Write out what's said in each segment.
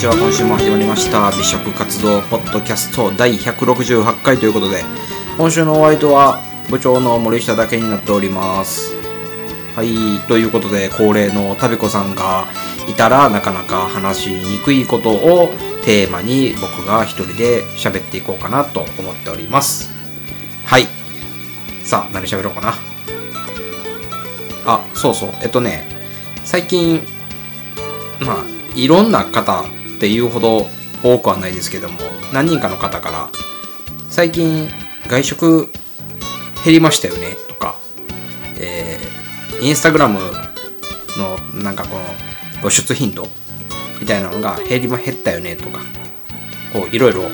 ちは今週も始まりました美食活動ポッドキャスト第168回ということで今週のお相手は部長の森下だけになっております。はいということで恒例のタビコさんがいたらなかなか話しにくいことをテーマに僕が一人で喋っていこうかなと思っております。はい。さあ何喋ろうかな。あそうそう。えっとね最近まあいろんな方っていうほど多くはないですけども何人かの方から最近外食減りましたよねとか、えー、インスタグラムのなんかこの露出頻度みたいなのが減りま減ったよねとかこういろいろ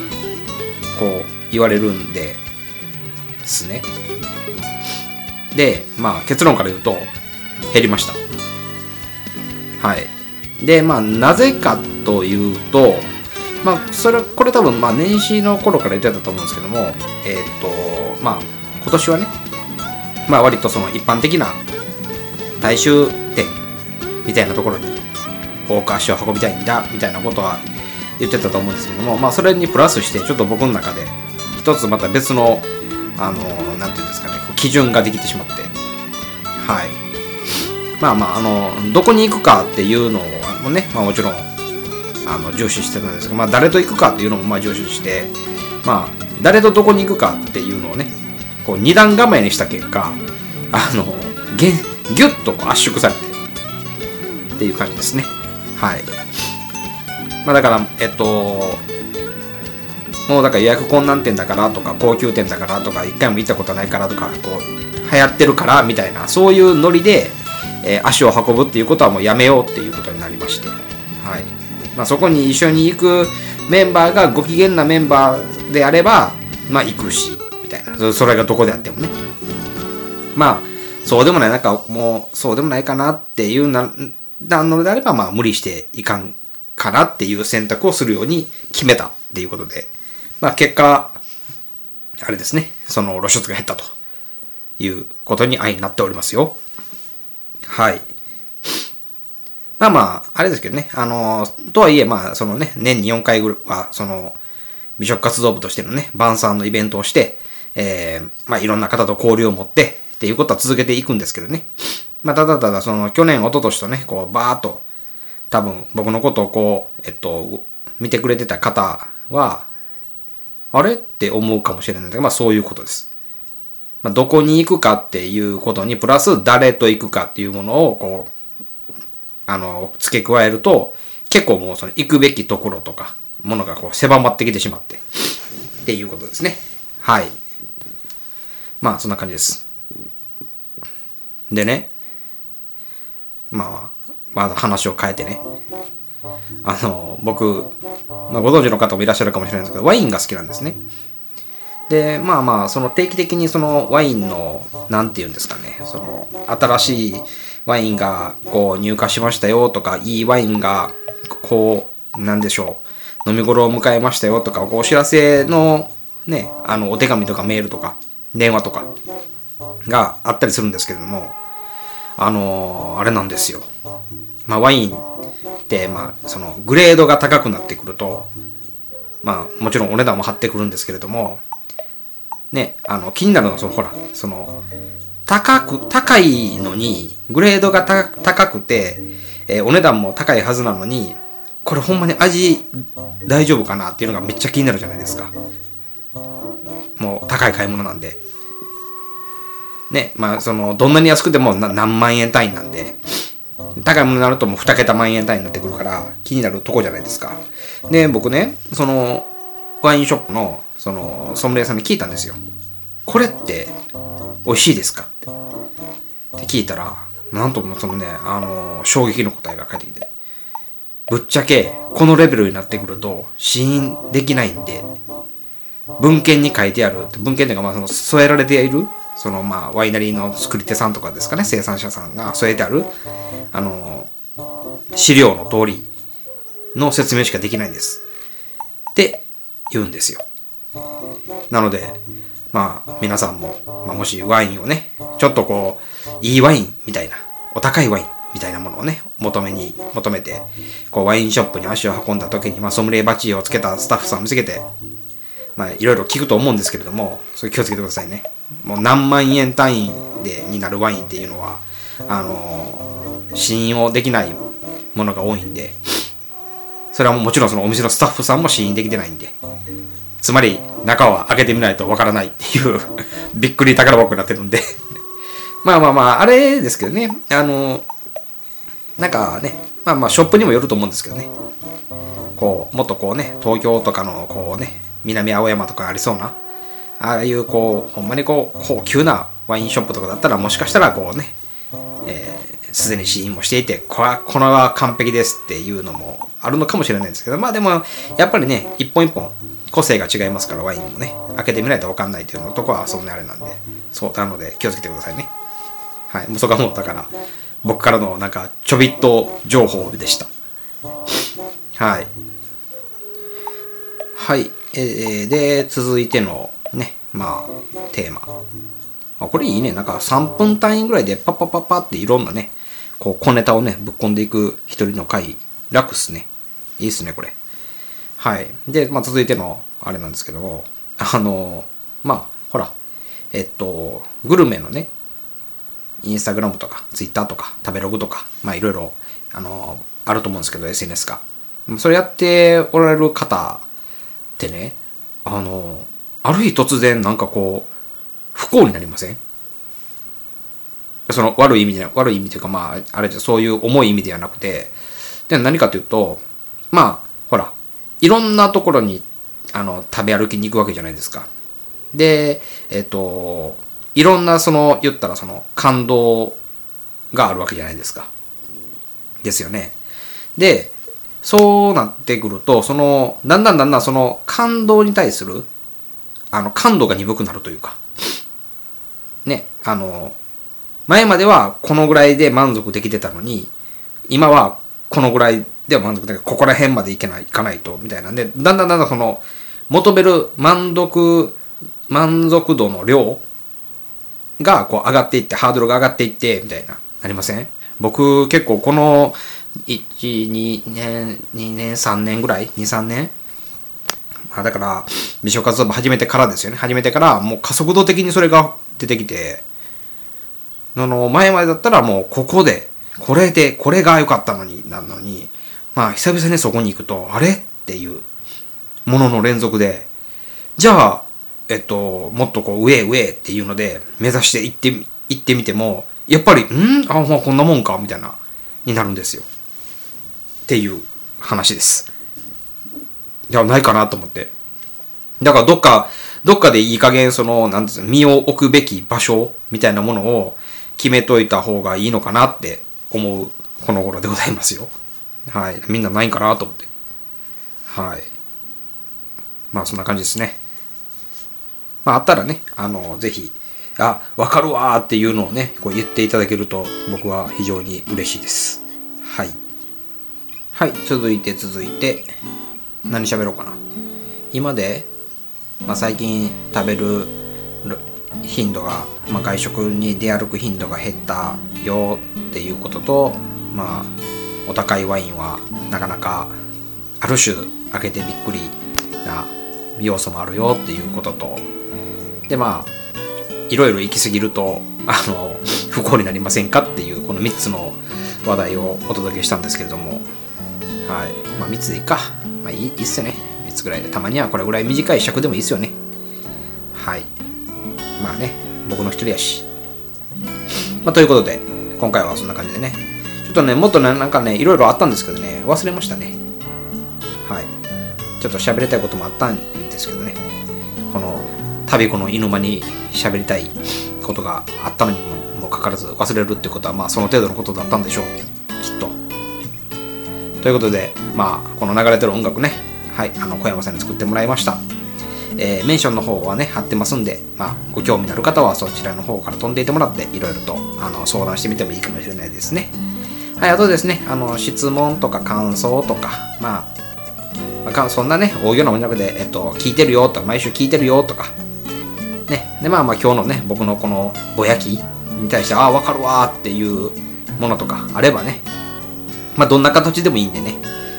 こう言われるんでですね。でまあ結論から言うと減りました。はい。でまあなぜかってというとまあそれこれ多分まあ年始の頃から言ってたと思うんですけどもえっ、とまあ今年はねまあ割とその一般的な大衆店みたいなところに多く足を運びたいんだみたいなことは言ってたと思うんですけどもまあそれにプラスしてちょっと僕の中で一つまた別のあのなんていうんですかね基準ができてしまってはい。まあまああのどこに行くかっていうのもね、まあ、もちろんあの重視してたんですが、まあ、誰と行くかっていうのもまあ重視してまあ誰とどこに行くかっていうのをねこう二段構えにした結果あのギュッとこう圧縮されてっていう感じですね。はい。まあだからえっともうだから予約困難店だからとか高級店だからとか一回も行ったことないからとかこう流行ってるからみたいなそういうノリで、えー、足を運ぶっていうことはもうやめようっていうことになりまして。まあそこに一緒に行くメンバーがご機嫌なメンバーであればまあ行くしみたいなそれがどこであってもねまあそうでもないなんかもうそうでもないかなっていうななのであればまあ無理していかんかなっていう選択をするように決めたっていうことでまあ結果、あれですね、その露出が減ったということに相なっておりますよ。はい。まあまあ、あれですけどね、あの、とはいえ、まあ、そのね、年に4回ぐらいは、その、美食活動部としてのね、晩餐のイベントをして、えー、まあいろんな方と交流を持って、っていうことは続けていくんですけどね。まあ、ただただ、その、去年、一昨年とね、こう、バーっと、多分、僕のことをこう、えっと、見てくれてた方は、あれって思うかもしれないんだけど、まあそういうことです。まあ、どこに行くかっていうことに、プラス誰と行くかっていうものを、こう、あの、付け加えると、結構もうその行くべきところとか、ものがこう狭まってきてしまって、っていうことですね。はい。まあそんな感じです。でね、まあ、まだ話を変えてね、あの、僕、まあ、ご存知の方もいらっしゃるかもしれないんですけど、ワインが好きなんですね。で、まあまあ、その定期的にそのワインの、なんて言うんですかね、その、新しいワインがこう入荷しましたよとか、いいワインがこう、なんでしょう、飲み頃を迎えましたよとか、お知らせのね、あの、お手紙とかメールとか、電話とかがあったりするんですけれども、あのー、あれなんですよ。まあ、ワインって、まあ、その、グレードが高くなってくると、まあ、もちろんお値段も張ってくるんですけれども、ね、あの、気になるのは、その、ほら、その、高く、高いのに、グレードが高くて、えー、お値段も高いはずなのに、これほんまに味大丈夫かなっていうのがめっちゃ気になるじゃないですか。もう高い買い物なんで。ね、まあその、どんなに安くても何万円単位なんで、高いものになるともう2桁万円単位になってくるから気になるとこじゃないですか。で、僕ね、その、ワインショップの、その、ソムリエさんに聞いたんですよ。これって、美味しいですかって。って聞いたら、なんともそのね、あの、衝撃の答えが返ってきて。ぶっちゃけ、このレベルになってくると、試飲できないんで、文献に書いてある、文献っていうか、まあ、その、添えられている、その、まあ、ワイナリーの作り手さんとかですかね、生産者さんが添えてある、あの、資料の通りの説明しかできないんです。って言うんですよ。なので、まあ、皆さんも、まあ、もしワインをね、ちょっとこう、いいワインみたいな、お高いワインみたいなものをね、求めに、求めて、こう、ワインショップに足を運んだ時に、まあ、ソムリエバッジをつけたスタッフさんを見つけて、まあ、いろいろ聞くと思うんですけれども、それ気をつけてくださいね。もう何万円単位で、になるワインっていうのは、あのー、信用できないものが多いんで、それはもちろんそのお店のスタッフさんも信用できてないんで、つまり中は開けてみないとわからないっていう びっくり宝箱になってるんで。まあまあまあ、あれですけどね、あの、なんかね、まあまあショップにもよると思うんですけどね、こう、もっとこうね、東京とかのこうね、南青山とかありそうな、ああいうこう、ほんまにこう、高級なワインショップとかだったら、もしかしたらこうね、え、すでに試飲もしていて、これは、これは完璧ですっていうのもあるのかもしれないんですけど、まあでも、やっぱりね、一本一本、個性が違いますから、ワインもね、開けてみないと分かんないっていうのとこは、そんなあれなんで、そう、なので気をつけてくださいね。はい、そこはもうだから、僕からのなんか、ちょびっと情報でした。はい。はい。えー、で、続いてのね、まあ、テーマ。あ、これいいね。なんか3分単位ぐらいでパッパッパッパっていろんなね、こう小ネタをね、ぶっ込んでいく一人の回、楽っすね。いいっすね、これ。はい。で、まあ続いてのあれなんですけど、あの、まあ、ほら、えっと、グルメのね、インスタグラムとか、ツイッターとか、食べログとか、まあいろいろ、あの、あると思うんですけど、SNS が。それやっておられる方ってね、あの、ある日突然なんかこう、不幸になりません？その悪い意味じゃ悪い意味というかまあ、あれじゃそういう重い意味ではなくて、で何かというと、まあ、ほら、いろんなところに、あの、食べ歩きに行くわけじゃないですか。で、えっ、と、いろんなその、言ったらその、感動があるわけじゃないですか。ですよね。で、そうなってくると、その、だんだんだんだんその感動に対する、あの、感度が鈍くなるというか、ね、あの、前まではこのぐらいで満足できてたのに、今はこのぐらいでは満足できないここら辺までいけない、いかないと、みたいなんで、だんだんだんだんその、求める満足、満足度の量がこう上がっていって、ハードルが上がっていって、みたいな、なりません？僕結構この1、2年、2年、3年ぐらい ?2、3年？まあだから、美少活動部始めてからですよね。始めてから、もう加速度的にそれが出てきて、あの、前までだったらもうここで、これで、これが良かったのに、なのに、まあ、久々にそこに行くと、あれ？っていうものの連続で、じゃあ、えっと、もっとこう、上上っていうので、目指して行って、行ってみても、やっぱり、ん？あ、まあ、こんなもんか？みたいな、になるんですよ。っていう話です。ではないかなと思って。だからどっか、どっかでいい加減その、なんです身を置くべき場所？みたいなものを決めといた方がいいのかなって思うこの頃でございますよ。はい。みんなないんかなと思って。はい。まあそんな感じですね。まああったらね、あの、ぜひ、あ、わかるわーっていうのをね、こう言っていただけると僕は非常に嬉しいです。はい。はい、続いて続いて、何喋ろうかな。今で、まあ、最近食べる頻度が、まあ、外食に出歩く頻度が減ったよっていうことと、まあ、お高いワインはなかなかある種開けてびっくりな要素もあるよっていうこととでまあいろいろ行き過ぎるとあの 不幸になりませんかっていうこの3つの話題をお届けしたんですけれどもはい。まあ、3つでいいか。まあ、いいいいっすよね。3つぐらいで。たまにはこれぐらい短い尺でもいいっすよね。はい。まあね、僕の一人やし。まあ、ということで、今回はそんな感じでね。ちょっとね、もっとね、なんかね、いろいろあったんですけどね、忘れましたね。はい。ちょっと喋りたいこともあったんですけどね。この、旅子の犬間に喋りたいことがあったのにもかかわらず忘れるってことは、まあ、その程度のことだったんでしょう。きっということで、まあ、この流れてる音楽ね、はい、あの小山さんに作ってもらいました。えー、メンションの方はね、貼ってますんで、まあ、ご興味のある方はそちらの方から飛んでいてもらって、いろいろとあの相談してみてもいいかもしれないですね。はい、あとですね、あの質問とか感想とか、まあ、まあ、そんなね、大行な音楽で、えっと、聞いてるよとか、毎週聞いてるよとか、ね、で、まあまあ今日のね、僕のこのぼやきに対して、ああ、わかるわっていうものとかあればね、まあ、どんな形でもいいんでね、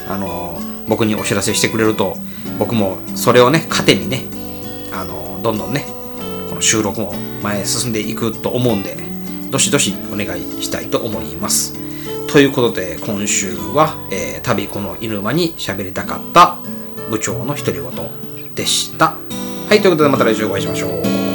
あのー、僕にお知らせしてくれると、僕もそれをね、糧にね、あのー、どんどんね、この収録も前へ進んでいくと思うんで、どしどしお願いしたいと思います。ということで、今週は、えー、旅この犬間に喋りたかった部長の独り言でした。はい、ということでまた来週お会いしましょう。